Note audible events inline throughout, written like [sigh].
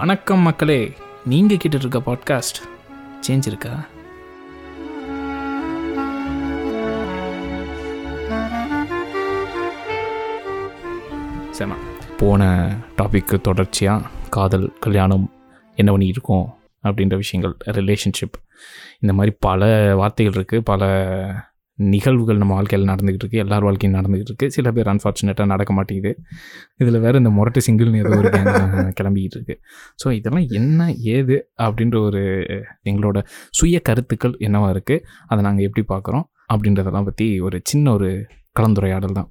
வணக்கம் மக்களே. நீங்கள் கேட்டுட்டு இருக்க பாட்காஸ்ட் சேஞ்ச் இருக்கா? சரிண்ணா போன டாபிக்கு தொடர்ச்சியாக காதல் கல்யாணம் என்ன பண்ணியிருக்கோம் அப்படின்ற விஷயங்கள் ரிலேஷன்ஷிப் இந்த மாதிரி பல வார்த்தைகள் இருக்குது பல நிகழ்வுகள் நம்ம வாழ்க்கையில் நடந்துக்கிட்டு இருக்குது எல்லார் வாழ்க்கையும் நடந்துக்கிட்டு இருக்குது சில பேர் அன்ஃபார்ச்சுனேட்டாக நடக்க மாட்டேங்குது. இதில் வேறு இந்த முரட்டு சிங்கிள்னு ஏதோ ஒரு கிளம்பிக்கிட்டு இருக்கு. ஸோ இதெல்லாம் என்ன ஏது அப்படின்ற ஒரு எங்களோட சுய கருத்துக்கள் என்னவாக இருக்குது அதை நாங்கள் எப்படி பார்க்குறோம்? அப்படின்றதெல்லாம் பற்றி ஒரு சின்ன ஒரு கலந்துரையாடல் தான்.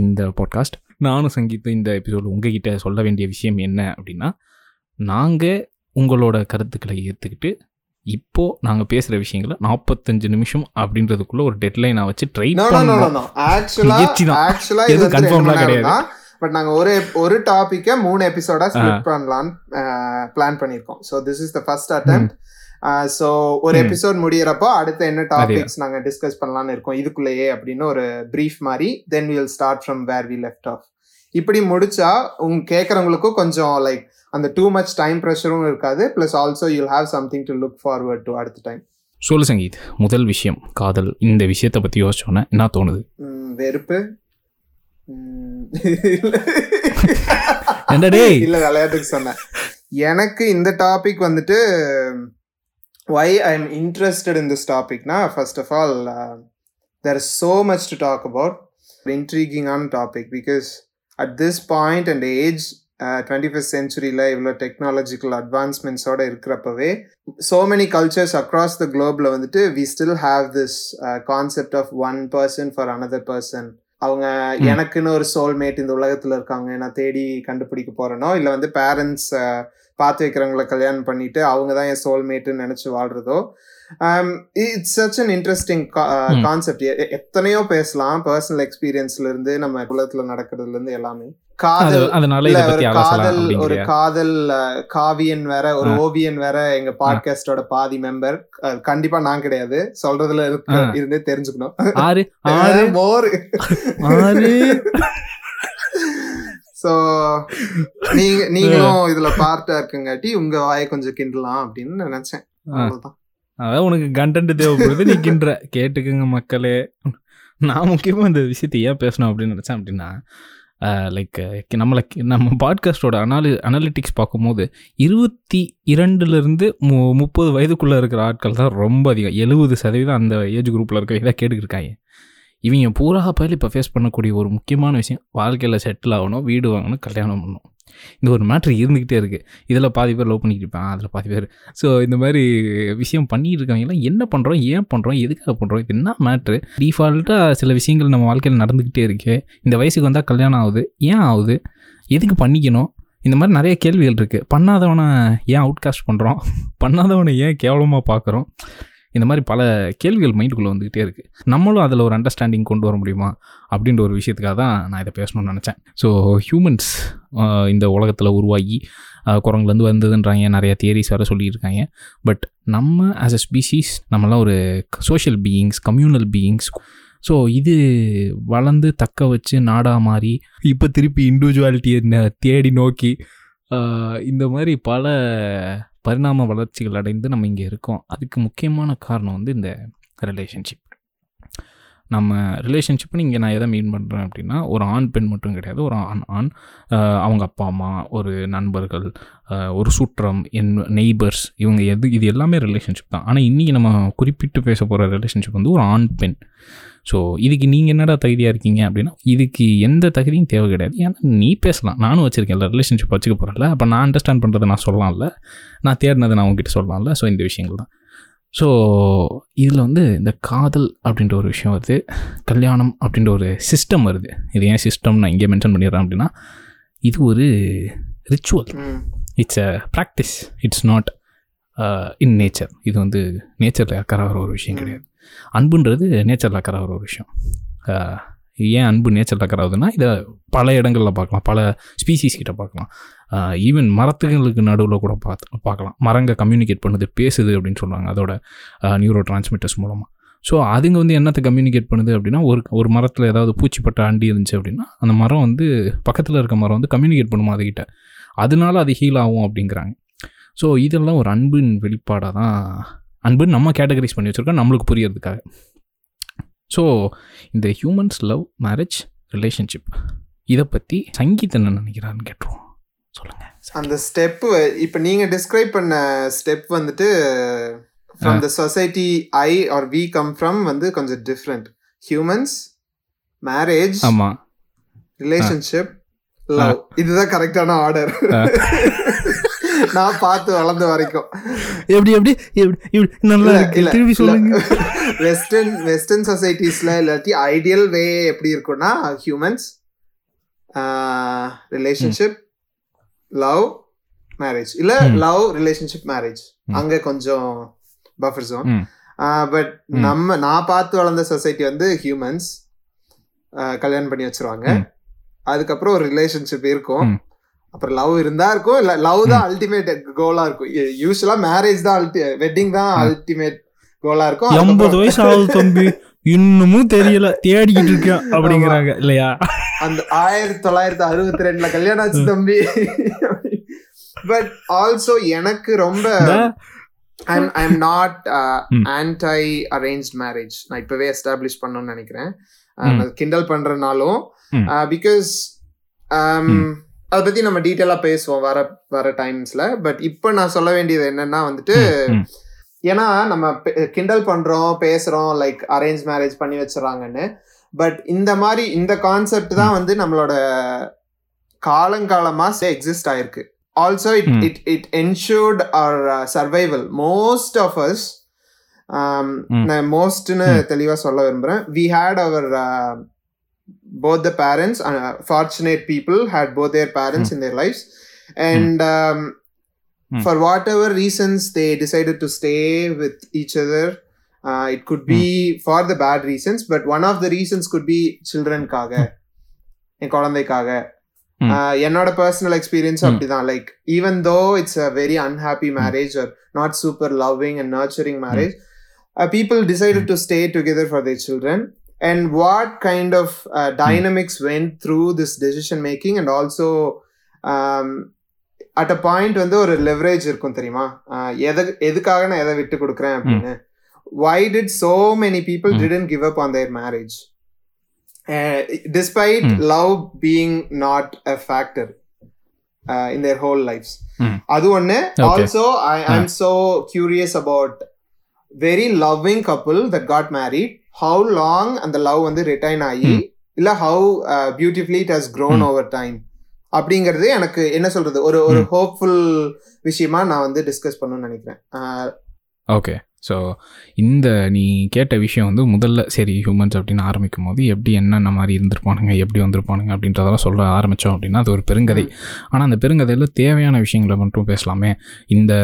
இந்த பாட்காஸ்ட் நானும் சங்கீத்தும் இந்த எபிசோடு உங்ககிட்ட சொல்ல வேண்டிய விஷயம் என்ன அப்படின்னா நாங்கள் உங்களோட கருத்துக்களை ஏற்றுக்கிட்டு இப்போது நாங்கள் பேசுகிற விஷயங்களை நாற்பத்தஞ்சு நிமிஷம் அப்படின்றதுக்குள்ள ஒரு டெட்லைனை வச்சு ட்ரை நோ நோ நோ பண்ணோம் நோ ஆக்சுவலா முயற்சி தான். ஆக்சுவலா எதுவும் இது வந்து confirm ரெண்டு லாம் மணி கிடையாது. பட் நாங்க ஒரு ஒரு டாபிக்க மூணு எபிசோடா ஸ்பிளிட் பண்ணலாம்னு பிளான் பண்ணிருக்கோம். So this is the first attempt so ஒரு. எபிசோட் முடியறப்போ அடுத்து என்ன டாபிக்ஸ் நாங்க டிஸ்கஸ் பண்ணலாம்னு இருக்கோம். இதுக்குள்ளேயே அப்படின்னு ஒரு பிரீஃப் மாதிரி then will start from where we left off இப்படி முடிச்சா உங்க கேட்கறவங்களுக்கும் கொஞ்சம் லைக் அந்த டூ மச் டைம் ப்ரெஷரும் இருக்காது. Plus also you'll have something to look forward to அடுத்த டைம் சொல்லு சங்கீத் முதல் விஷயம் காதல். இந்த விஷயத்தை பற்றி யோசிச்சோன்னே என்ன தோணுது? வெறுப்பு? இல்ல விளையாட்டுக்கு சொன்னேன். எனக்கு இந்த டாபிக் வந்துட்டு why I am interested in this டாபிக்னா first of all there is so much to talk about இன்ட்ரீகிங்கான topic because at this point and age twenty first சென்ச்சுரியில் இவ்வளோ டெக்னாலஜிக்கல் அட்வான்ஸ்மெண்ட்ஸோட இருக்கிறப்பவே so many cultures across the globeல வந்துட்டு we still have this uh, concept of one person for another person அவங்க ம். எனக்குன்னு ஒரு soulmate இந்த உலகத்துல இருக்காங்க நான் தேடி கண்டுபிடிக்க போறேனோ இல்ல வந்து பேரண்ட்ஸ் பார்த்து வைக்கிறவங்கள கல்யாணம் பண்ணிட்டு அவங்க தான் என் சோல்மேட்டுன்னு நினைச்சு வாழ்றதோ it's such an interesting. Concept எத்தனையோ பேசலாம் பர்சனல் எக்ஸ்பீரியன்ஸ்ல இருந்து நம்ம உலகத்துல நடக்கிறதுல இருந்து எல்லாமே காதல் காதல் ஒரு காதல் காவியன் வேற ஒரு. ஓவியன் வேற எங்க பாட்காஸ்டோட பாதி மெம்பர் கண்டிப்பா நான் கிடையாது. சொல்றதுல. இருந்தே தெரிஞ்சுக்கணும். ஆறு [laughs] ஆறு. மோர். ஆறு. [laughs] சோ நீங்க [laughs] நீங்களும் இதுல பார்ட்டா இருக்குங்காட்டி உங்க வாயை கொஞ்சம் கிண்டலாம் அப்படின்னு நினைச்சேன். அதான் உனக்கு கண்டென்ட் தேவைப்படுது நீ கிண்டுற. கேட்டுக்குங்க மக்களே. நான் முக்கியமாக இந்த விஷயத்தை ஏன் பேசணும் அப்படின்னு நினச்சேன் அப்படின்னா லைக் நம்மளை நம்ம பாட்காஸ்டோட அனாலி அனாலிட்டிக்ஸ் பார்க்கும்போது இருபத்தி இரண்டுலேருந்து மு முப்பது வயதுக்குள்ளே இருக்கிற ஆட்கள் தான் ரொம்ப அதிகம். எழுபது சதவீதம் அந்த ஏஜ் குரூப்பில் இருக்கிற இதை கேட்டுக்கிருக்காங்க. இவங்க பூரா பயில இப்போ ஃபேஸ் பண்ணக்கூடிய ஒரு முக்கியமான விஷயம் வாழ்க்கையில் செட்டில் ஆகணும் வீடு வாங்கணும் கல்யாணம் பண்ணணும். இந்த ஒரு மேட்ரு இருந்துக்கிட்டே இருக்குது இதில் பாதி பேர் லவ் பண்ணிக்கிட்டு இருப்பான் அதில் பாதி பேர். ஸோ இந்த மாதிரி விஷயம் பண்ணிட்டு இருக்கவங்கலாம் என்ன பண்ணுறோம் ஏன் பண்ணுறோம் எதுக்காக பண்ணுறோம் இது என்ன மேட்ரு டிஃபால்ட்டாக சில விஷயங்கள் நம்ம வாழ்க்கையில் நடந்துக்கிட்டே இருக்கு. இந்த வயசுக்கு வந்தால் கல்யாணம் ஆகுது ஏன் ஆகுது எதுக்கு பண்ணிக்கணும்? இந்த மாதிரி நிறைய கேள்விகள் இருக்குது பண்ணாதவனை ஏன் அவுட்காஸ்ட் பண்ணுறோம் [laughs] பண்ணாதவனை ஏன் கேவலமாக பார்க்குறோம் இந்த மாதிரி பல கேள்விகள் மைண்டுக்குள்ளே வந்துக்கிட்டே இருக்குது நம்மளும் அதில் ஒரு அண்டர்ஸ்டாண்டிங் கொண்டு வர முடியுமா? அப்படின்ற ஒரு விஷயத்துக்காக தான் நான் இதை பேசணும்னு நினச்சேன். ஸோ ஹியூமன்ஸ் இந்த உலகத்தில் உருவாகி குரங்குலேருந்து வந்ததுன்றாங்க. நிறைய தியரிஸ் வேறு சொல்லியிருக்காங்க. பட் நம்ம ஆஸ் அ ஸ்பீஷீஸ் நம்மலாம் ஒரு social beings communal beings so இது வளர்ந்து தக்க வச்சு நாடாக மாறி இப்போ திருப்பி இண்டிவிஜுவாலிட்டியை தேடி நோக்கி இந்த மாதிரி பல பரிணாம வளர்ச்சிகள் அடைந்து நம்ம இங்கே இருக்கோம். அதுக்கு முக்கியமான காரணம் வந்து இந்த ரிலேஷன்ஷிப் நம்ம ரிலேஷன்ஷிப்னு இங்கே நான் எதை மீன் பண்ணுறேன் அப்படின்னா ஒரு ஆண் பெண் மட்டும் கிடையாது. ஒரு ஆண் ஆண் அவங்க அப்பா அம்மா ஒரு நண்பர்கள் ஒரு சுற்றம் என் நெய்பர்ஸ் இவங்க எது இது எல்லாமே ரிலேஷன்ஷிப் தான். ஆனால் இன்றைக்கி நம்ம குறிப்பிட்டு பேச போகிற ரிலேஷன்ஷிப் வந்து ஒரு ஆண் பெண். ஸோ இதுக்கு நீங்கள் என்னடா தகுதியாக இருக்கீங்க அப்படின்னா இதுக்கு எந்த தகுதியும் தேவை கிடையாது. ஏன்னா நீ பேசலாம். நானும் வச்சுருக்கேன்ல ரிலேஷன்ஷிப் வச்சுக்க போகிறல அப்போ நான் அண்டர்ஸ்டாண்ட் பண்ணுறதை நான் சொல்லலாம்ல. நான் தேடினதை நான் உங்ககிட்ட சொல்லலாம்ல. ஸோ இந்த விஷயங்கள் தான். ஸோ இதில் வந்து இந்த காதல் அப்படின்ற ஒரு விஷயம் வருது. கல்யாணம் அப்படின்ற ஒரு சிஸ்டம் வருது. இது ஏன் சிஸ்டம் நான் இங்கே மென்ஷன் பண்ணிடுறேன் அப்படின்னா இது ஒரு ritual. It's a practice it's not in nature இது வந்து நேச்சரில் அக்கறாகிற ஒரு விஷயம். கிடையாது. அன்புன்றது நேச்சரில் அக்கறாகிற ஒரு விஷயம். ஏன் அன்பு நேச்சரில் அக்கறாகுதுன்னா இதை பல இடங்களில் பார்க்கலாம். பல ஸ்பீசிஸ் கிட்ட பார்க்கலாம். ஈவன் மரத்துகளுக்கு நடுவில் கூட பார்த்து பார்க்கலாம். மரங்க கம்யூனிகேட் பண்ணுது பேசுது அப்படின்னு சொல்கிறாங்க அதோட நியூரோ டிரான்ஸ்மிட்டர்ஸ் மூலமாக ஸோ அதுங்க வந்து என்னத்தை கம்யூனிகேட் பண்ணுது அப்படின்னா ஒரு ஒரு மரத்தில் ஏதாவது பூச்சிப்பட்ட அண்டி இருந்துச்சு அப்படின்னா அந்த மரம் வந்து பக்கத்தில் இருக்க மரம் வந்து கம்யூனிகேட் பண்ணுமா அதுக்கிட்ட அதனால அது ஹீல் ஆகும் அப்படிங்கிறாங்க. ஸோ இதெல்லாம் ஒரு அன்பின் வெளிப்பாடாக தான் அன்புன்னு நம்ம கேட்டகரைஸ் பண்ணி வச்சுருக்கோம் நம்மளுக்கு புரியறதுக்காக. ஸோ இந்த ஹியூமன்ஸ் லவ் மேரேஜ் ரிலேஷன்ஷிப் இதை பற்றி சங்கீத் என்ன நினைக்கிறான்னு கேட்டுருவோம். சொல்லுங்கள் அந்த ஸ்டெப் இப்போ நீங்க டிஸ்கிரைப் பண்ண ஸ்டெப் வந்துட்டு from the society I or we come from வந்து கொஞ்சம் டிஃப்ரெண்ட் ஹியூமன்ஸ் மேரேஜ் ஆமாம் ரிலேஷன்ஷிப் லவ் இதுதான் கரெக்டான ஆர்டர் நான் பார்த்து வளர்ந்த வரைக்கும் எப்படி எப்படி நல்லா இல்ல. சொல்லுங்க வெஸ்டர்ன் வெஸ்டர்ன் சொசைட்டிஸ்ல இல்லாட்டி ஐடியல் வே எப்படி இருக்கும்னா ஹியூமன்ஸ் ரிலேஷன்ஷிப் லவ் மேரேஜ் இல்ல. Love relationship marriage. அங்க கொஞ்சம் பஃபர் ஜோன். பட். நம்ம நான் பார்த்து வளர்ந்த சொசைட்டி வந்து ஹியூமன்ஸ் கல்யாணம் பண்ணி வச்சிருவாங்க. அதுக்கப்புறம் ஒரு ரிலேஷன்ஷிப் இருக்கும். அப்புறம் லவ் இருந்தா இருக்கும் இல்ல லவ் தான் அல்டிமேட் கோலா இருக்கும். யூஸ்வலா மேரேஜ் தான் அல்டி வெட்டிங் தான். அல்டிமேட் கோலா இருக்கும். எண்பது வயசு ஆகுது தம்பி. இன்னமும் தெரியல. தேடிக்கிட்டு இருக்கேன் அப்படிங்கிறாங்க இல்லையா? அந்த ஆயிரத்தி தொள்ளாயிரத்தி அறுபத்தி ரெண்டுல கல்யாணம் ஆச்சு தம்பி. பட் ஆல்சோ எனக்கு ரொம்ப I'm I'm not. Anti arrange marriage நான் இப்பவே எஸ்டாப்ளிஷ் பண்ணணும்னு நினைக்கிறேன். கிண்டல் பண்றனாலும். பிகாஸ். அதை பத்தி நம்ம டீட்டெயிலா பேசுவோம் வர வர டைம்ஸ்ல பட் இப்போ நான் சொல்ல வேண்டியது என்னன்னா வந்துட்டு ஏன்னா நம்ம கிண்டல் பண்றோம் பேசுறோம் லைக் அரேஞ்ச் மேரேஜ் பண்ணி வச்சிடறாங்கன்னு பட் இந்த மாதிரி இந்த கான்செப்ட் தான் வந்து நம்மளோட காலங்காலமா எக்ஸிஸ்ட் ஆயிருக்கு. Also it. It it ensured our survival most of us. நான் மோஸ்ட்னு ம். தெளிவா சொல்ல விரும்புறேன். We had our both the parents uh, fortunate people had both their parents in their lives and um, Mm. for whatever reasons they decided to stay with each other uh, it could be for the bad reasons but one of the reasons could be childrenக்காக என் குழந்தைக்காக Mm. Uh, என்னோட personal experience Mm. அப்படிதான் like even though it's a very unhappy marriage or not super loving and nurturing marriage people decided to stay together for their children and what kind of uh, dynamics went through this decision making and also um, at a point வந்து ஒரு leverage இருக்கும் தெரியுமா Uh, எது எதுக்காக நான் எதை விட்டு கொடுக்குறேன் அப்படின்னு why did so many people Mm. didn't give up on their marriage uh, despite Mm. love being not a factor uh, in their whole lives Mm. அது ஒண்ணு Okay. also I, i'm so curious about very loving couple that got married how long அந்த love வந்து retain ஆகி. இல்ல how beautifully it has grown. Over time அப்படிங்கிறது எனக்கு என்ன சொல்றது? ஒரு ஒரு. ஹோப்ஃபுல் விஷயமா நான் வந்து டிஸ்கஸ் பண்ணணும்னு நினைக்கிறேன். ஓகே ஸோ இந்த நீ கேட்ட விஷயம் வந்து முதல்ல சரி ஹியூமன்ஸ் அப்படின்னு ஆரம்பிக்கும் போது எப்படி என்னென்ன மாதிரி இருந்திருப்பானுங்க எப்படி வந்திருப்பானுங்க அப்படின்றதெல்லாம் சொல்ல ஆரம்பித்தோம் அப்படின்னா அது ஒரு பெருங்கதை. ஆனால் அந்த பெருங்கதையில் தேவையான விஷயங்களை மட்டும் பேசலாமே. இந்த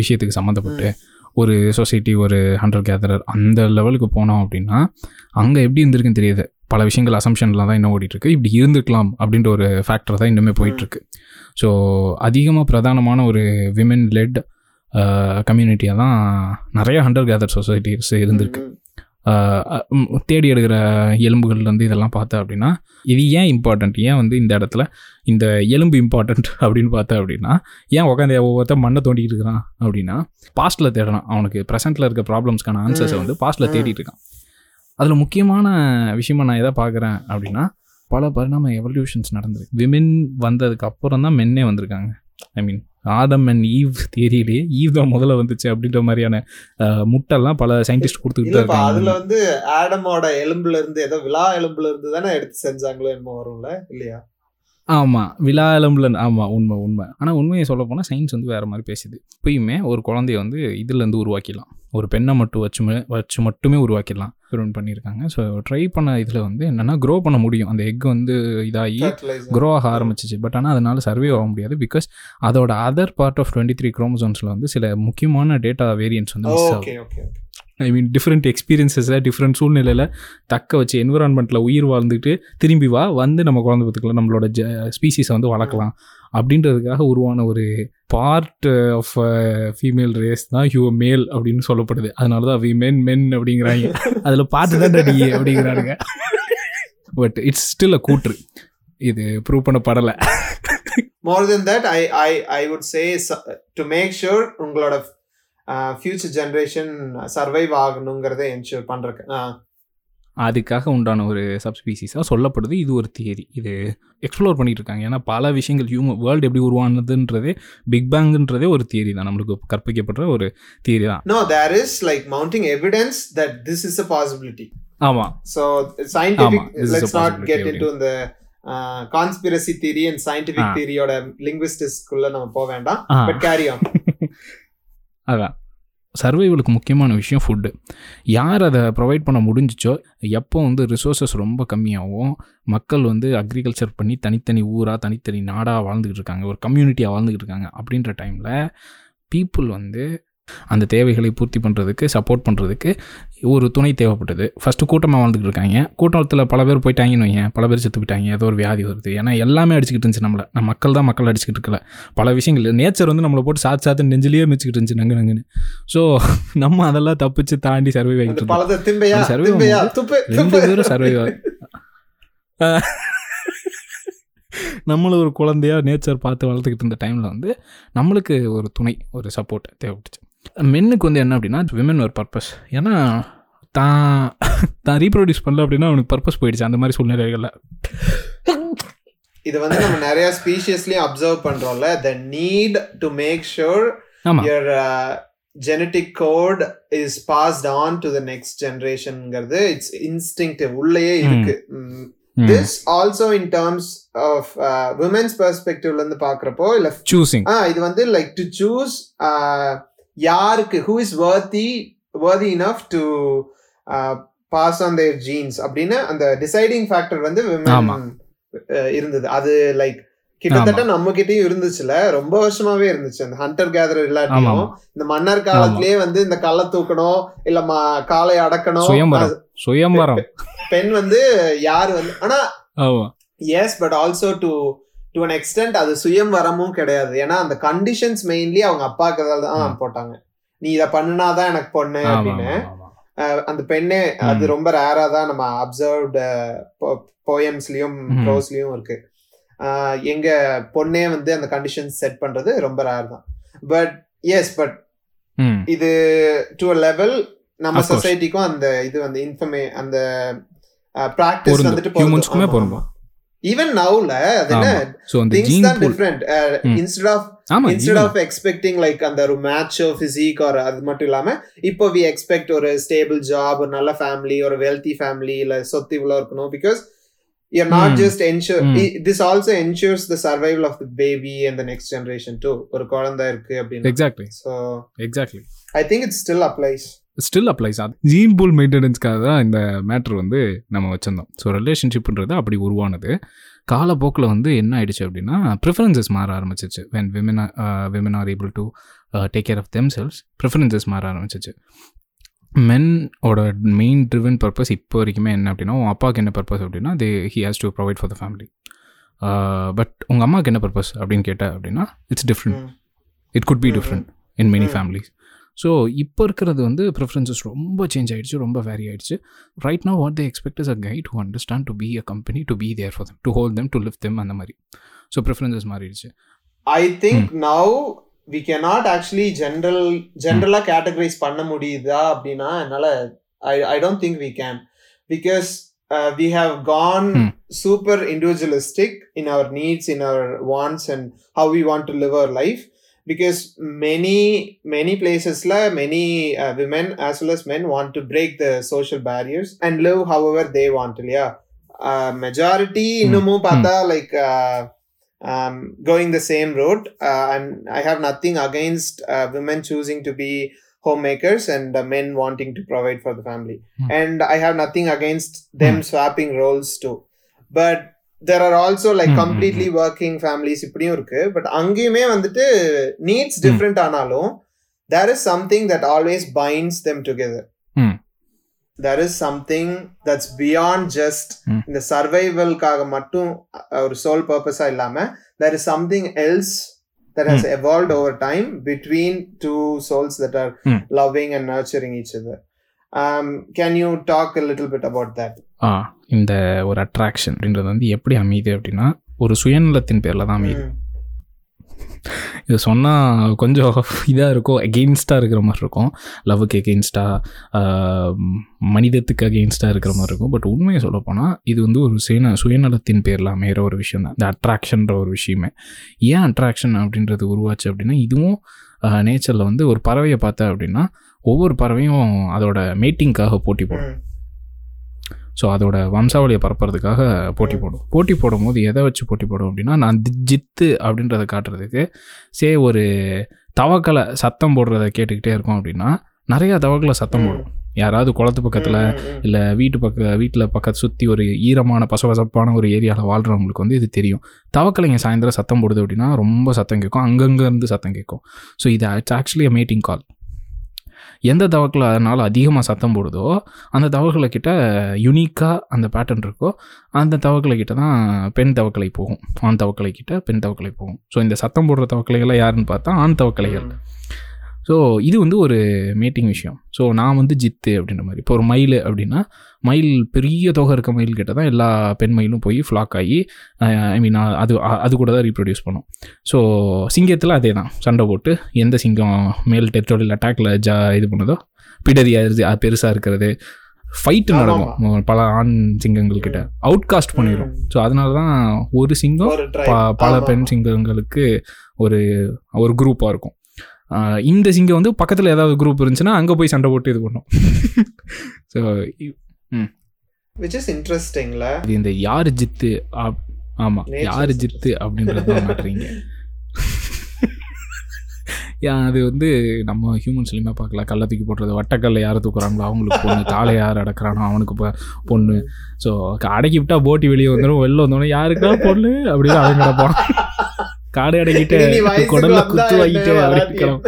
விஷயத்துக்கு சம்மந்தப்பட்டு. ஒரு சொசைட்டி ஒரு ஹண்ட்ரட் கேதரர் அந்த லெவலுக்கு போனோம் அப்படின்னா அங்கே எப்படி இருந்திருக்குன்னு தெரியுது. பல விஷயங்கள் அசம்ஷன்லாம் தான் இன்னும் ஓடிட்டுருக்கு இப்படி இருந்திருக்கலாம் அப்படின்ற ஒரு ஃபேக்டர் தான் இன்னுமே போயிட்டுருக்கு ஸோ அதிகமாக பிரதானமான ஒரு விமென் லெட் கம்யூனிட்டியாக தான் நிறைய ஹண்டர் கேதர் சொசைட்டிஸ் இருந்திருக்கு தேடி எடுக்கிற எலும்புகள்லேருந்து இதெல்லாம் பார்த்தேன் அப்படின்னா இது ஏன் இம்பார்ட்டண்ட் ஏன் வந்து இந்த இடத்துல இந்த எலும்பு இம்பார்ட்டண்ட் அப்படின்னு பார்த்தேன் அப்படின்னா ஏன் உட்காந்து ஒவ்வொருத்தன் மண்ணை தோண்டிக்கிட்டு இருக்கிறான் அப்படின்னா பாஸ்ட்டில் தேடுறான் அவனுக்கு ப்ரெசென்ட்டில் இருக்க ப்ராப்ளம்ஸ்க்கான ஆன்சர்ஸை. வந்து பாஸ்ட்டில். தேடிட்டு இருக்கான் அதில் முக்கியமான விஷயமா நான் எதை பார்க்குறேன் அப்படின்னா பல பரிணாம எவல்யூஷன்ஸ் நடந்திருக்கு விமென் வந்ததுக்கு அப்புறம் தான் மென்னே வந்திருக்காங்க I mean Adam and Eve தியரியிலேயே Eve தான் முதல்ல வந்துச்சு அப்படின்ற மாதிரியான முட்டெல்லாம் பல சயின்டிஸ்ட் கொடுத்துக்கிட்டு இல்லப்பா அதுல இருக்காங்க வந்து ஆடமோட எலும்புல இருந்து ஏதோ விழா எலும்புல இருந்து தானே எடுத்து செஞ்சாங்களோ என்னமோ வரும்ல இல்லையா? ஆமாம் விழா எலும்புல ஆமாம் உண்மை உண்மை. ஆனால் உண்மையை சொல்ல போனால் சயின்ஸ் வந்து வேறு மாதிரி பேசுது. இப்பயுமே ஒரு குழந்தைய வந்து இதுலேருந்து உருவாக்கிடலாம். ஒரு பெண்ணை மட்டும் வச்சு வச்சு மட்டுமே உருவாக்கிடலாம். எக்ஸ்பெரிமெண்ட் பண்ணியிருக்காங்க. ஸோ ட்ரை பண்ண இதில் வந்து என்னென்னா க்ரோ பண்ண முடியும். அந்த எக் வந்து இதாகி. க்ரோ ஆக ஆரம்பிச்சிச்சு. பட் ஆனால் அதனால சர்வே ஆக முடியாது. பிகாஸ் அதோட other part of twenty three குரோமோசோன்ஸில் வந்து சில முக்கியமான டேட்டா வேரியன்ட்ஸ் வந்து மிஸ் ஆகும். ஐ மீன் டிஃப்ரெண்ட் எக்ஸ்பீரியன்ஸஸில் டிஃப்ரெண்ட் சூழ்நிலையில் தக்க வச்சு என்விரான்மெண்ட்டில் உயிர் வாழ்ந்துட்டு திரும்பி வா வந்து நம்ம குழந்தை பத்துக்கலாம் நம்மளோட ஜ ஸ்பீசிஸை வந்து வளர்க்கலாம். அப்படின்றதுக்காக உருவான ஒரு பார்ட் ஆஃப் ஃபீமேல் ரேஸ் தான் ஹியூ மேல் அப்படின்னு சொல்லப்படுது. அதனால தான் வி மென் மென் அப்படிங்கிறாங்க. அதில் பார்த்து தான் நடி அப்படிங்கிறானுங்க. பட் இட்ஸ் ஸ்டில் அ கூற்று. இது prove பண்ணப்படலை. More than that I I I would say to make sure உங்களோட ஃபியூச்சர் ஜென்ரேஷன் சர்வைவ் ஆகணுங்கிறத என்ஷூர் பண்ணுறக்கு அதுக்காக உண்டான ஒரு சப்ஸ்பீசிஸாக சொல்லப்படுது. இது ஒரு தியரி இது எக்ஸ்ப்ளோர் பண்ணிட்டு இருக்காங்க ஏன்னா பல விஷயங்கள் ஹியூமன் வேர்ல்டு எப்படி உருவானதுன்றதே பிக் பேங்குன்றதே ஒரு தியரி தான். நம்மளுக்கு கற்பிக்கப்படுற ஒரு தியரி தான். No there is like mounting evidence that this is a possibility ஆமாம் so scientific let's not get into இந்த கான்ஸ்பிரசி தியரி அண்ட் சயின்டிஃபிக். தியரியோட லிங்குவிஸ்டிக்ஸ்குள்ள நம்ம போக வேண்டாம். பட் கேரி ஆன் அதான். சர்வைவலுக்கு முக்கியமான விஷயம் ஃபுட்டு யார் அதை ப்ரொவைட் பண்ண முடிஞ்சிச்சோ எப்போ வந்து ரிசோர்ஸஸ் ரொம்ப கம்மியாகவும் மக்கள் வந்து அக்ரிகல்ச்சர் பண்ணி தனித்தனி ஊராக தனித்தனி நாடாக வாழ்ந்துக்கிட்டு இருக்காங்க ஒரு கம்யூனிட்டியாக வாழ்ந்துக்கிட்டு இருக்காங்க அப்படின்ற டைமில் பீப்புள் வந்து அந்த தேவைகளை பூர்த்தி பண்ணுறதுக்கு சப்போர்ட் பண்ணுறதுக்கு ஒரு துணை தேவைப்பட்டது. ஃபஸ்ட்டு கூட்டமாக வாழ்ந்துக்கிட்டு இருக்காங்க. கூட்டத்தில் பல பேர் போயிட்டாங்கன்னு வைங்க. பல பேர் செத்து போயிட்டாங்க. ஏதோ ஒரு வியாதி வருது. ஏன்னா எல்லாமே அடிச்சுக்கிட்டு இருந்துச்சு நம்மளை. நம்ம மக்கள் தான் மக்கள் அடிச்சுக்கிட்டு இருக்கல. பல விஷயங்கள். நேச்சர் வந்து நம்மளை போட்டு சாத்து சாத்து நெஞ்சிலேயே மிச்சிக்கிட்டு இருந்துச்சு நங்கு நங்குன்னு. ஸோ [laughs] நம்ம அதெல்லாம் தப்பிச்சு தாண்டி சர்வை ஆகிட்டு ரெண்டு துப்பு பேரும் சர்வை நம்மள ஒரு குழந்தையா நேச்சர் பார்த்து வளர்த்துக்கிட்டு இருந்த டைமில் வந்து நம்மளுக்கு ஒரு துணை ஒரு சப்போர்ட் தேவைப்பட்டுச்சு. மென்னுக்கு வந்து என்ன அப்படின்னா விமன் ஒரு பர்பஸ் ஏன்னா தான் தான் ரீப்ரொடியூஸ் பண்ணல அப்படின்னா அவனுக்கு பர்பஸ் போயிடுச்சு. அந்த மாதிரி சூழ்நிலைகளில். இது வந்து நம்ம நிறைய ஸ்பீஷியஸ்லயும் observe பண்றோம்ல. The need to make sure uh, genetic code is passed on to the next generationங்கிறது இட்ஸ் இன்ஸ்டிங்டிவ் உள்ளேயே இருக்கு. This also in terms of women's பெர்ஸ்பெக்டிவ்ல இருந்து பாக்குறப்போ இல்ல சூசிங் இது வந்து லைக் டு சூஸ் யாருக்கு who is worthy worthy enough to pass on their genes அப்படின்னு அந்த டிசைடிங் ஃபேக்டர் வந்து இருந்தது. அது லைக் கிட்டத்தட்ட நம்ம கிட்டயும் இருந்துச்சுல. ரொம்ப வருஷமாவே இருந்துச்சு. அந்த ஹண்டர் கேதர் இல்லாட்டியும் இந்த மன்னர் காலத்திலேயே வந்து இந்த கல்லை தூக்கணும் இல்ல காலை அடக்கணும். பெண் வந்து யார் வந்து ஆனா yes but also to to an extent அது சுயம் வரமும் கிடையாது ஏன்னா அந்த கண்டிஷன்ஸ் மெயின்லி அவங்க அப்பாக்கு தான். போட்டாங்க நீ இத பண்ணுனாதான் எனக்கு பொண்ணு அப்படின்னு அந்த பெண்ணே அது. ரொம்ப ரேரா தான் நம்ம அப்சர்வ்டு போயம்ஸ்லயும். ப்ரோஸ்லயும் இருக்கு எங்க பொண்ணே வந்து அந்த கண்டிஷன்ஸ் செட் பண்றது ரொம்ப ரேர் தான் பட் எஸ் பட் இது டு அ லெவல் நம்ம. சொசைட்டிக்கும் அந்த இது வந்து இன்ஃபர்மே அந்த ப்ராக்டிஸ். வந்துட்டு பொருந்தும். ஈவன் நவுல அது என்ன? திங்ஸ் தான் டிஃப்ரெண்ட். இன்ஸ்டெட் ஆஃப் ஆமாம் இன்ஸ்டெட் ஆஃப் எக்ஸ்பெக்டிங் லைக் அந்த ஒரு மேட்ச் பிசிக் ஒரு அது மட்டும் இல்லாம இப்போ வி எக்ஸ்பெக்ட் ஒரு ஸ்டேபிள் ஜாப் ஒரு நல்ல ஃபேமிலி ஒரு வெல்தி ஃபேமிலி இல்ல சொத்து இவ்வளோ இருக்கணும். Because you're not just ensure i- this also ensures the survival of the baby and the next generation too. ஒரு குழந்தை இருக்கு அப்படின்னு. Exactly so exactly i think it still applies. Still applies அது gene pool மெயின்டெனன்ஸ்க்காக தான் இந்த matter வந்து நம்ம வச்சுருந்தோம். ஸோ ரிலேஷன்ஷிப்ன்றது அப்படி உருவானது. காலப்போக்கில் வந்து என்ன ஆயிடுச்சு அப்படின்னா ப்ரிஃபரன்சஸ் மாற ஆரம்பிச்சிச்சு. When women women are able to take care of themselves preferences மாற ஆரம்பிச்சிச்சு. மென்னோட மெயின் ட்ரிவன் பர்பஸ் இப்போ வரைக்குமே என்ன அப்படின்னா உன் அப்பாவுக்கு என்ன பர்பஸ் அப்படின்னா they he has to provide for the family but உங்கள் அம்மாவுக்கு என்ன பர்பஸ் அப்படின்னு கேட்டால் அப்படின்னா it's different. It could be. Different in many. Families so இப்போ இருக்கிறது வந்து ப்ரிஃபரன்சஸ் ரொம்ப சேஞ்ச் ஆயிடுச்சு ரொம்ப வேரி ஆயிடுச்சு right now what they expect is a guide to understand to be a company to be there for them to hold them to live them அந்த மாதிரி so preferences மாறிடுச்சு I think now we cannot actually general general categorize பண்ண முடியுதா அப்படின்னா என்னால don't think we can because uh, we have gone Hmm. super individualistic in our needs in our wants and how we want to live our life because many many places la many uh, women as well as men want to break the social barriers and live however they want yeah uh, majority இன்னமும் பார்த்தா like uh, um, going the same route. Uh, and I have nothing against uh, women choosing to be homemakers and uh, men wanting to provide for the family. Hmm. And I have nothing against them swapping roles too. But there are also like Hmm, hmm, completely working families இப்படியும் இருக்கு but அங்கேயுமே வந்துட்டு needs different ஆனாலும் something that always binds them together Hmm. there is something that's beyond just Hmm. இந்த சர்வைவல்காக மட்டும் ஒரு soul பர்பஸா இல்லாம there is something else that has evolved over time between two souls that are Hmm. loving and nurturing each other um, can you talk a little ஆ இந்த ஒரு attraction அப்படின்றது வந்து எப்படி அமையுது அப்படின்னா ஒரு சுயநலத்தின் பேரில் தான் அமையுது. இது சொன்னால் கொஞ்சம் இதாக இருக்கும் எகெயின்ஸ்டாக இருக்கிற மாதிரி இருக்கும். லவ்வுக்கு எகெயின்ஸ்டாக மனிதத்துக்கு அகெயின்ஸ்டாக இருக்கிற மாதிரி இருக்கும். பட் உண்மையை சொல்ல போனால் இது வந்து ஒரு சுயன சுயநலத்தின் பேரில் அமைகிற ஒரு விஷயம் தான். இந்த அட்ராக்ஷன்ற ஒரு விஷயமே. ஏன் அட்ராக்ஷன் அப்படின்றது உருவாச்சு அப்படின்னா இதுவும் நேச்சரில் வந்து ஒரு பறவையை பார்த்தா அப்படின்னா ஒவ்வொரு பறவையும் அதோட மேட்டிங்காக போட்டி போடும். ஸோ அதோட வம்சாவளியை பரப்புறதுக்காக போட்டி போடும். போட்டி போடும்போது எதை வச்சு போட்டி போடும் அப்படின்னா நான் ஜித்து அப்படின்றத காட்டுறதுக்கு சே ஒரு தவக்கலை சத்தம் போடுறத கேட்டுக்கிட்டே இருக்கோம் அப்படின்னா நிறையா தவக்கலை சத்தம் போடும். யாராவது குளத்து பக்கத்தில் இல்லை வீட்டு பக்க வீட்டில் பக்கத்து சுற்றி ஒரு ஈரமான பசபசப்பான ஒரு ஏரியாவில் வாழ்கிறவங்களுக்கு வந்து இது தெரியும். தவக்கலைங்க சாயந்தரம் சத்தம் போடுது அப்படின்னா ரொம்ப சத்தம் கேட்கும். அங்கங்கே இருந்து சத்தம் கேட்கும். ஸோ இது it's actually a meeting call எந்த தவக்கில் அதனால் அதிகமாக சத்தம் போடுதோ அந்த தவக்களை கிட்ட யுனிக்காக அந்த பேட்டர்ன் இருக்கோ அந்த தவக்களை கிட்ட தான் பெண் தவக்கலை போகும் ஆண் தவக்கலை கிட்ட பெண் தவக்கலை போகும். ஸோ இந்த சத்தம் போடுற தவக்கலைகள்லாம் யாருன்னு பார்த்தா ஆண் தவக்கலைகள். ஸோ இது வந்து ஒரு மேட்டிங் விஷயம். ஸோ நான் வந்து ஜித்து அப்படின்ற மாதிரி. இப்போ ஒரு மயில் அப்படின்னா மயில் பெரிய தொகை இருக்க மயில் கிட்ட தான் எல்லா பெண் மயிலும் போய் ஃப்ளாக் ஆகி ஐ மீன் அது அது கூட தான் ரீப்ரொடியூஸ் பண்ணும். ஸோ சிங்கத்தில் அதே தான். சண்டை போட்டு எந்த சிங்கம் மேல் டெரிட்டோரியல் அட்டாக்ல ஜா இது பண்ணுதோ? பிடரியா அது பெருசாக இருக்கிறது. ஃபைட்டு நடக்கும். பல ஆண் சிங்கங்கள் கிட்ட. அவுட் காஸ்ட் பண்ணிடும் ஸோ அதனால தான் ஒரு சிங்கம் பல பெண். சிங்கங்களுக்கு ஒரு ஒரு குரூப்பாக இருக்கும். இந்த சிங்கம் வந்து பக்கத்தில் ஏதாவது குரூப் இருந்துச்சுன்னா அங்கே போய் சண்டை போட்டு இது பண்ணும். [laughs] ஸோ which is interesting ல. இது இந்த யார் ஜித்து ஆப்- ஆமா Nature யார் ஜித்து அப்படின்றது மாட்டுறீங்க [laughs] ஏன் அது வந்து நம்ம ஹியூமன்ஸ்லையுமே பார்க்கலாம் கல்லை தூக்கி போடுறது வட்டக்கல்ல யார் தூக்குறாங்களோ அவங்களுக்கு பொண்ணு காலை யார் அடக்குறானோ அவனுக்கு பொ- பொண்ணு. ஸோ அடக்கி விட்டா போட்டி வெளியே வந்துடும் வெளில வந்தோடனே யாருக்கா பொண்ணு? அப்படின்னு அவன் கிடப்பான். [laughs] காடை வயசுக்கு குடல்ல குத்து வாங்கிட்டு அப்படின்னு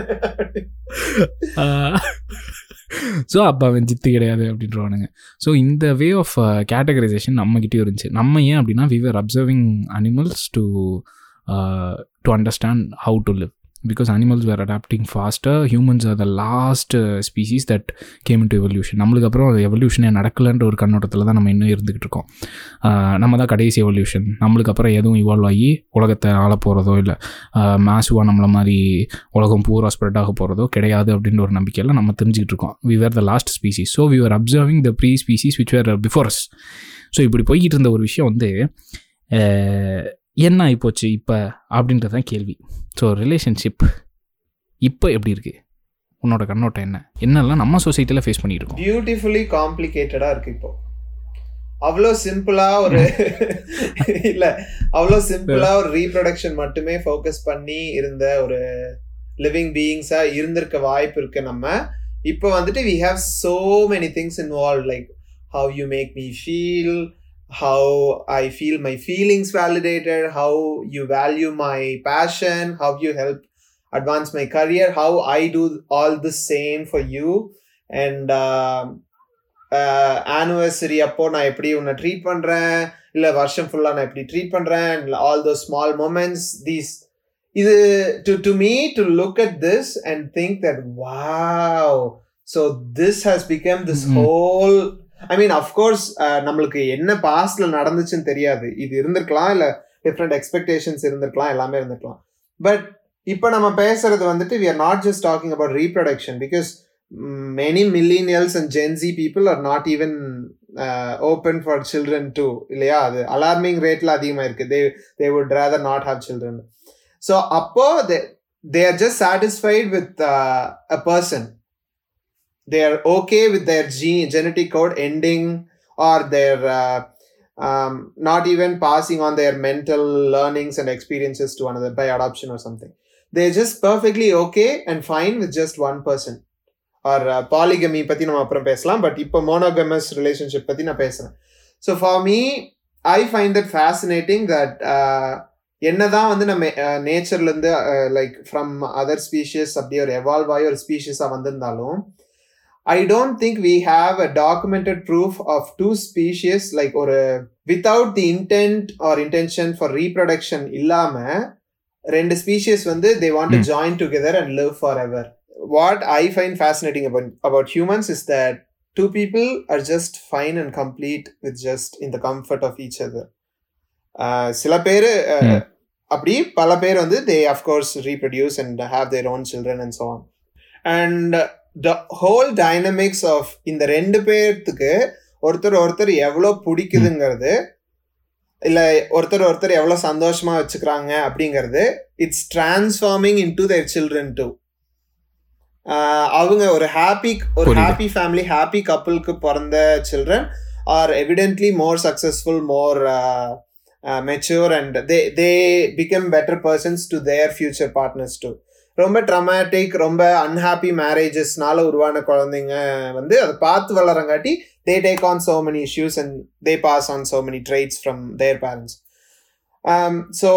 ஸோ அப்போ அவன் ஜித்து கிடையாது அப்படின்றவானுங்க ஸோ இந்த வே ஆஃப் கேட்டகரைசேஷன் நம்மக்கிட்டேயும் இருந்துச்சு. நம்ம ஏன் அப்படின்னா we were observing animals to to understand how to live because animals were adapting ஃபாஸ்ட்டாக humans are the last species that came to evolution நம்மளுக்கு அப்புறம் அது எவல்யூஷனே நடக்கலைன்ற ஒரு கண்ணோட்டத்தில் தான் நம்ம இன்னும் இருந்துக்கிட்டு இருக்கோம். நம்ம தான் கடைசி எவல்யூஷன் நம்மளுக்கு அப்புறம் எதுவும் இவால்வ் ஆகி உலகத்தை ஆள போகிறதோ இல்லை மேசுவாக நம்மளை மாதிரி உலகம் பூரா ஸ்ப்ரெட் ஆக போகிறதோ கிடையாது அப்படின்ற ஒரு நம்பிக்கையில் நம்ம தெரிஞ்சுக்கிட்டு இருக்கோம். We were the last species so we are observing the pre species which were befores so இப்படி போய்கிட்டு இருந்த ஒரு விஷயம் வந்து என்ன ஆகிப்போச்சு இப்போ அப்படின்றது தான் கேள்வி. ஸோ ரிலேஷன்ஷிப் இப்போ எப்படி இருக்குது உன்னோட கண்ணோட்டம் என்ன? என்னெல்லாம் நம்ம சொசைட்டியில் ஃபேஸ் பண்ணிட்டு இருக்கோம்? பியூட்டிஃபுல்லி காம்ப்ளிகேட்டடா இருக்கு இப்போ. அவ்வளோ சிம்பிளா ஒரு [laughs] இல்ல அவ்வளோ சிம்பிளா ஒரு ரீப்ரொடக்ஷன் மட்டுமே ஃபோக்கஸ் பண்ணி இருந்த ஒரு லிவிங் பீயிங்ஸா இருந்திருக்க வாய்ப்பு இருக்கு நம்ம. இப்போ வந்துட்டு we have so many things involve like how you make me feel how I feel my feelings validated, how you value my passion, how you help advance my career, how I do all the same for you. And anniversary அப்போ நான் எப்படி உன்னை treat பண்ணுறேன் இல்லை வருஷம் ஃபுல்லாக நான் எப்படி ட்ரீட் பண்ணுறேன் all the small moments these இது to to me to look at this and think that wow so this has become this Mhm. Whole I mean of course நம்மளுக்கு என்ன பாஸ்ட்ல நடந்துச்சுன்னு தெரியாது. இது இருந்திருக்கலாம் இல்லை டிஃப்ரெண்ட் எக்ஸ்பெக்டேஷன்ஸ் இருந்திருக்கலாம் எல்லாமே இருந்திருக்கலாம். பட் இப்போ நம்ம பேசுறது வந்துட்டு we are not just talking about reproduction because many millennials and Gen Z people are not even open for children too இல்லையா? அது அலார்மிங் ரேட்ல அதிகமாக இருக்கு. They they would rather not have children so அப்போ they they are just satisfied with a person they are okay with their gene genetic code ending or their uh, um, not even passing on their mental learnings and experiences to another by adoption or something they're just perfectly okay and fine with just one person or uh, polygamy பத்தி நம்ம அப்புறம் பேசலாம் but இப்போ monogamous relationship பத்தி நான் பேசுறேன் so for me I find that fascinating that என்னதான் வந்து நம்ம நேச்சர்லேருந்து லைக் ஃப்ரம் அதர் ஸ்பீஷியஸ் அப்படியே ஒரு எவால்வ் ஆகி ஒரு ஸ்பீஷியஸாக வந்திருந்தாலும் I don't think we have a documented proof of two species like or a, without the intent or intention for reproduction இல்லாம ரெண்டு ஸ்பீஷியஸ் வந்து they want to Hmm. join together and live forever. What I find fascinating about about humans is that two people are just fine and complete with just in the comfort of each other. Uh, சில பேர் Hmm. அப்படி பல பேர் வந்து they of course reproduce and have their own children and so on and the whole dynamics of இந்த ரெண்டு பேர்த்துக்கு ஒருத்தர் ஒருத்தர் எவ்வளோ பிடிக்குதுங்கிறது இல்லை ஒருத்தர் ஒருத்தர் எவ்வளோ சந்தோஷமா வச்சுக்கிறாங்க அப்படிங்கிறது it's transforming in to their children too அவங்க ஒரு ஹாப்பி ஒரு. ஹாப்பி ஃபேமிலி ஹாப்பி கப்புளுக்கு பிறந்த children are evidently more successful more mature and they they become better persons to their future partners to ரொம்ப ட்ரமாட்டிக் ரொம்ப அன்ஹாப்பி மேரேஜஸ்னால உருவான குழந்தைங்க வந்து அதை பார்த்து வளரங்காட்டி they take on so many issues and they pass on so many traits from their parents. So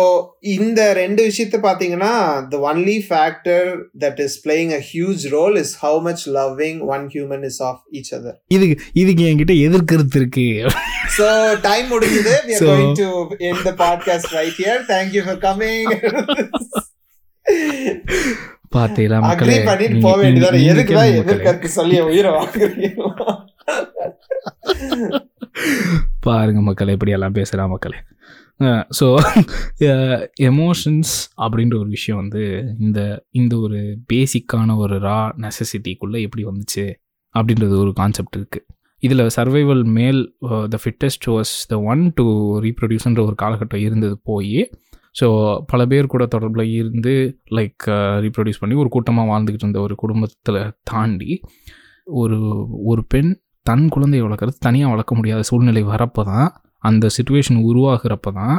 இந்த ரெண்டு விஷயத்த பார்த்தீங்கன்னா the only factor that is playing a huge role is how much loving one human is of each other இதுக்கு இதுக்கு என்கிட்ட எதிர்கருத்து இருக்கு. So time முடிஞ்சது. We are So- going to end the podcast right here. Thank you for coming. [laughs] பார்த்தீங்களா agri மக்களே பண்ணிட்டு போக வேண்டியதானே எதுக்கு தான் கேளுங்க மக்களே. எதிர்கருத்து சொல்லி என் உயிரை வாங்குறீங்க பாருங்க மக்களே இப்படியெல்லாம் பேசுகிறா மக்களே. ஸோ எமோஷன்ஸ் [laughs] அப்படின்ற ஒரு விஷயம் வந்து இந்த இந்த ஒரு பேசிக்கான ஒரு ரா நெசசிட்டிக்குள்ளே எப்படி வந்துச்சு அப்படின்றது ஒரு கான்செப்ட் இருக்குது இதில் சர்வைவல் மேல் the fittest was the one to ரீப்ரொடியூஸ்ன்ற ஒரு காலகட்டம் இருந்தது போய் ஸோ பல பேர் கூட தொடர்பில் இருந்து லைக் ரீப்ரொடியூஸ் பண்ணி ஒரு கூட்டமாக வாழ்ந்துக்கிட்டு இருந்த ஒரு குடும்பத்தில் தாண்டி ஒரு ஒரு பெண் தன் குழந்தையை வளர்க்குறது தனியாக வளர்க்க முடியாத சூழ்நிலை வரப்போ தான் அந்த சுச்சுவேஷன் உருவாகிறப்ப தான்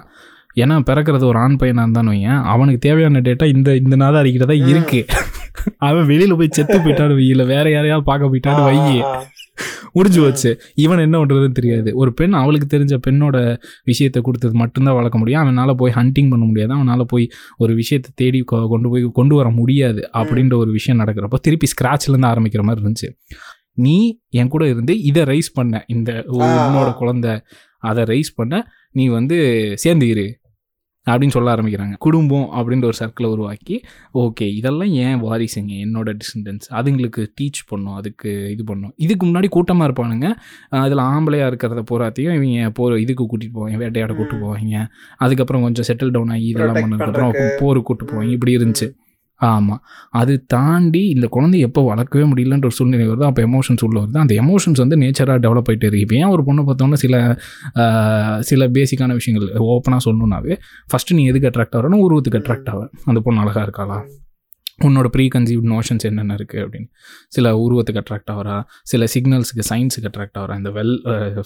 ஏன்னா பிறக்கிறது ஒரு ஆண் பையனாக இருந்தான்னு வையன் அவனுக்கு தேவையான டேட்டா இந்த இந்த நாள் அடிக்கிறதா இருக்கு. [laughs] அவன் வெளியில் போய் செத்து போயிட்டான்னு இல்லை வேற யாரையாவது பார்க்க போயிட்டான்னு வை முடிஞ்சு வச்சு இவன் என்ன பண்ணுறதுன்னு தெரியாது. ஒரு பெண் அவளுக்கு தெரிஞ்ச பெண்ணோட விஷயத்தை கொடுத்தது மட்டும்தான் வளர்க்க முடியும். அவனால் போய் ஹண்டிங் பண்ண முடியாது. அவனால் போய் ஒரு விஷயத்தை தேடி கொண்டு போய் கொண்டு வர முடியாது அப்படின்ற ஒரு விஷயம் நடக்கிறப்போ திருப்பி ஸ்க்ராட்ச்லேருந்து ஆரம்பிக்கிற மாதிரி இருந்துச்சு. நீ என் கூட இருந்து இதை ரைஸ் பண்ண. இந்த. உன்னோட குழந்தை அதை ரைஸ் பண்ண. நீ வந்து சேர்ந்து இரு அப்படின்னு சொல்ல ஆரம்பிக்கிறாங்க. குடும்பம் அப்படின்ற ஒரு சர்க்கிளை உருவாக்கி ஓகே இதெல்லாம் ஏன் வாரிசுங்க? என்னோட டிஸ்டன்ஸ் அதுங்களுக்கு டீச் பண்ணும் அதுக்கு இது பண்ணும். இதுக்கு முன்னாடி கூட்டமாக இருப்பானுங்க. அதில் ஆம்பளையாக இருக்கிறத பூராத்தையும் இவங்க போ இதுக்கு கூட்டிகிட்டு போவாங்க வேட்டையாட கூட்டு ம். போவாங்க. அதுக்கப்புறம் கொஞ்சம் செட்டில் டவுன் ஆகி இதெல்லாம் பண்ணதுக்கப்புறம். போர் கூட்டு போவாங்க. இப்படி இருந்துச்சு. ஆமாம் அது தாண்டி இந்த குழந்தை எப்போ வளர்க்கவே முடியலன்ற ஒரு சூழ்நிலை வருதோ. அப்போ எமோஷன்ஸ் உள்ள வருது. அந்த எமோஷன்ஸ் வந்து நேச்சராக டெவலப் ஆகிட்டே இருக்கு. இப்போ ஏன் ஒரு பொண்ணை பார்த்தோன்னா சில சில பேசிக்கான விஷயங்கள் ஓப்பனாக சொல்லணுன்னாவே ஃபஸ்ட்டு நீ எதுக்கு அட்ராக்ட் ஆகிறோன்னா உருவத்துக்கு அட்ராக்ட் ஆகும் அந்த பொண்ணு அழகாக இருக்காளா? உன்னோட ப்ரீ கன்சீவ் நோஷன்ஸ் என்னென்ன இருக்குது அப்படின்னு. சில உருவத்துக்கு அட்ராக்ட் ஆகிறா சில சிக்னல்ஸுக்கு சயின்ஸுக்கு அட்ராக்ட் ஆகிறா இந்த வெல்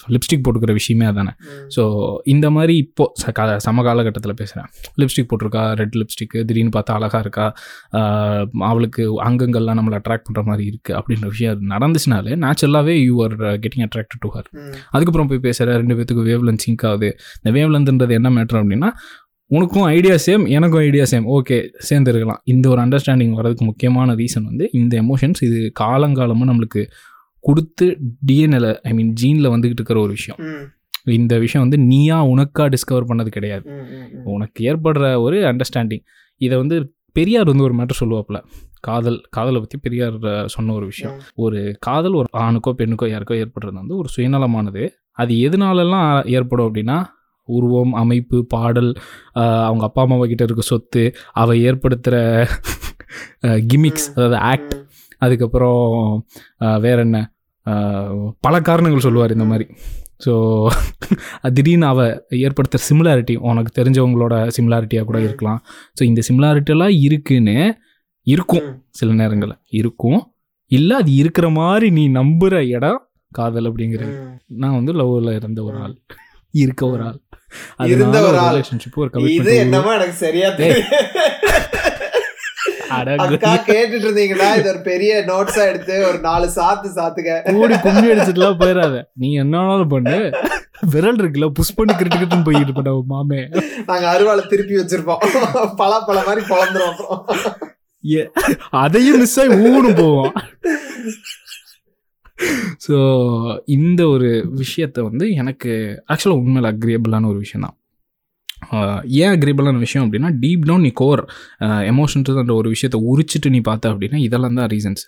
லிப்ஸ்டிக் போட்டுக்கிற விஷயமே அதானே. ஸோ இந்த மாதிரி இப்போ ச- கா சம காலகட்டத்தில் பேசுகிறேன் லிப்ஸ்டிக் போட்டிருக்கா ரெட் லிப்ஸ்டிக்கு திடீர்னு பார்த்தா அழகாக இருக்கா அவளுக்கு அங்கங்கள்லாம் நம்மளை அட்ராக்ட் பண்ணுற மாதிரி இருக்குது அப்படின்ற விஷயம் நடந்துச்சுனாலே நேச்சுரலாகவே you are getting attract to her அதுக்கப்புறம் போய் பேசுகிற ரெண்டு பேத்துக்கு வேவ் லென்த் சிங்க் ஆகுது. இந்த வேவ் லென்த்ன்றது என்ன மேட்ரு அப்படின்னா உனக்கும் ஐடியா சேம் எனக்கும் ஐடியா சேம் ஓகே சேர்ந்துருக்கலாம். இந்த ஒரு அண்டர்ஸ்டாண்டிங் வர்றதுக்கு முக்கியமான ரீசன் வந்து இந்த எமோஷன்ஸ் இது காலங்காலமாக நம்மளுக்கு கொடுத்து டிஎன்எல ஐ மீன் ஜீனில் வந்துக்கிட்டு இருக்கிற ஒரு விஷயம். இந்த விஷயம் வந்து நீயா உனக்கா டிஸ்கவர் பண்ணது கிடையாது. உனக்கு ஏற்படுற ஒரு அண்டர்ஸ்டாண்டிங் இதை வந்து பெரியார் வந்து ஒரு மேட்டர் சொல்லுவாப்புல. காதல் காதலை பற்றி பெரியார் சொன்ன ஒரு விஷயம். ஒரு காதல் ஒரு ஆணுக்கோ பெண்ணுக்கோ யாருக்கோ ஏற்படுறது வந்து ஒரு சுயநலமானது. அது எதனாலலாம் ஏற்படும் அப்படின்னா உருவம் அமைப்பு பாடல் அவங்க அப்பா அம்மாவை கிட்ட இருக்க சொத்து அவ ஏற்படுத்துகிற கிமிக்ஸ் அதாவது ஆக்ட் அதுக்கப்புறம் வேற என்ன? பல காரணங்கள் சொல்லுவார் இந்த மாதிரி. ஸோ [laughs] திடீர்னு அவ ஏற்படுத்துகிற சிமிலாரிட்டி உனக்கு தெரிஞ்சவங்களோட சிமிலாரிட்டியாக கூட. இருக்கலாம். ஸோ இந்த சிமிலாரிட்டியெல்லாம் இருக்குன்னு இருக்கும் சில நேரங்களில். இருக்கும். இல்லை அது இருக்கிற மாதிரி நீ நம்புகிற இடம் காதல் அப்படிங்கிறது நான் வந்து லவ்ல இருந்த ஒரு ஆள். இருக்க ஒரு ஆள். இருந்த ஒரு. ரிலேஷன்ஷிப் ஒரு இது என்னமோ எனக்கு சரியா. தெரியும். அக்கா கேட்டுட்டு இருந்தீங்கன்னா இது ஒரு பெரிய நோட்ஸா எடுத்து ஒரு நாலு சாத்து சாத்துக்க. ஓடி கும்மி அடிச்சிட்டுலாம் போயிடாத நீ என்ன வேணாலும் பண்ணு. விரல் இருக்குல்ல புஷ் பண்ணி கிரிட்டு கிரிட்டுன்னு போயிட்டு உன் மாமே. நாங்க அருவாளை திருப்பி வச்சிருப்போம். பல பல மாதிரி பொழந்துரும் அதையும் மிஸ் ஆகி ஊனும் போவோம். ஸோ இந்த ஒரு விஷயத்த வந்து எனக்கு ஆக்சுவலாக உண்மையில் அக்ரியபிளான ஒரு விஷயம் தான் ஏன் அக்ரியபிளான விஷயம் அப்படின்னா டீப் டவுன் நீ கோர் எமோஷன்ஸ் ஒரு விஷயத்த உரிச்சிட்டு நீ பார்த்த அப்படின்னா இதெல்லாம் தான் ரீசன்ஸ்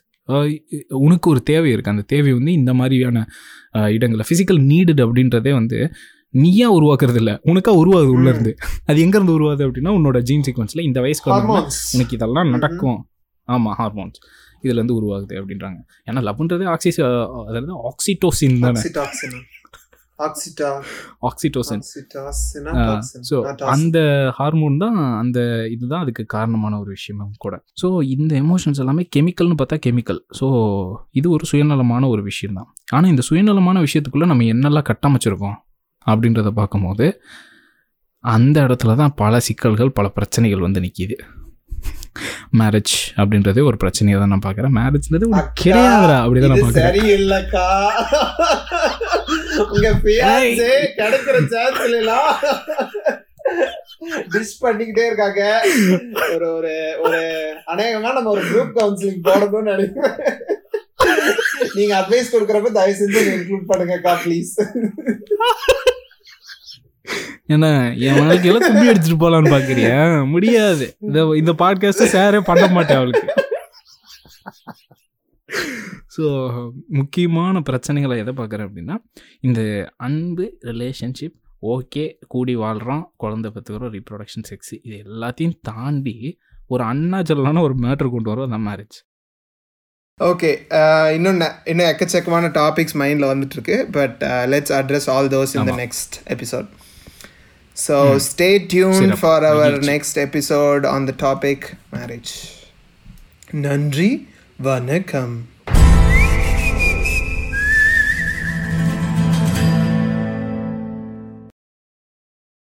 உனக்கு ஒரு தேவை இருக்குது அந்த தேவை வந்து இந்த மாதிரியான இடங்களில் ஃபிசிக்கல் நீடட் அப்படின்றதே வந்து நீயா உருவாக்குறது இல்ல உனக்கா உருவாகுது உள்ள இருந்து அது எங்க இருந்து உருவாகுது அப்படின்னா உன்னோட ஜீன் சீக்வன்ஸ்ல இந்த வயசுக்கு உனக்கு இதெல்லாம் நடக்கும். ஆமா ஹார்மோன்ஸ் இதுல இருந்து உருவாகுது அப்படின்றாங்க. ஏன்னா லவ்ன்றதே ஆக்சிஸ் அதாவது ஆக்சிடோசின் தானே? ஆக்சிடாசின் ஸோ அந்த ஹார்மோன் தான் அந்த இதுதான் அதுக்கு காரணமான ஒரு விஷயமும் கூட. ஸோ இந்த எமோஷன்ஸ் எல்லாமே கெமிக்கல்னு பார்த்தா கெமிக்கல் ஸோ இது ஒரு சுயநலமான ஒரு விஷயம் தான். ஆனால் இந்த சுயநலமான விஷயத்துக்குள்ளே நம்ம என்னெல்லாம் கட்டமைச்சிருக்கோம் அப்படின்றத பார்க்கும்போது அந்த இடத்துல தான் பல சிக்கல்கள் பல பிரச்சனைகள் வந்து நிற்கிது மேரேஜ் அப்படின்றதே ஒரு பிரச்சனையை தான் நான் பார்க்குறேன். மேரேஜ்ன்றது அக்கா, கிடையாதுடா அப்படி தான் நான் பார்க்குறேன். சரியில்லைக்கா. உங்க fiancé கிடைக்கிற சான்ஸ்ல எல்லாம் டிஷ் பண்ணிக்கிட்டே இருக்காங்க. ஒரு ஒரு ஒரு அநேகமா நம்ம ஒரு குரூப் கவுன்சிலிங் போடணும்னு நினைக்கிறேன். நீங்க அட்வைஸ் கொடுக்கறப்ப தயவு செஞ்சு இன்க்ளூட் பண்ணுங்கக்கா ப்ளீஸ் ஏன்னா என் எல்லாம் கும்பி அடிச்சுட்டு போகலான்னு பார்க்குறியா முடியாது. இந்த இந்த பாட்காஸ்ட்டை ஷேரே பண்ண மாட்டேன் அவளுக்கு. ஸோ முக்கியமான பிரச்சனைகளை எதை பார்க்குறேன் அப்படின்னா இந்த அன்பு ரிலேஷன்ஷிப் ஓகே கூடி வாழ்கிறோம் குழந்தை பத்துக்கிறோம் ரீப்ரொடக்ஷன் செக்ஸ் இது எல்லாத்தையும் தாண்டி ஒரு அண்ணாச்சலான ஒரு மேட்ரு கொண்டு வரும் அந்த மேரேஜ் ஓகே இன்னும் நெ- இன்னும் எக்கச்சக்கமான டாபிக்ஸ் மைண்டில் வந்துட்டு இருக்கு but let's address all those in the ஆமா. Next episode So mm. stay tuned for our marriage. next episode on the topic marriage. Nandri Vanakkam.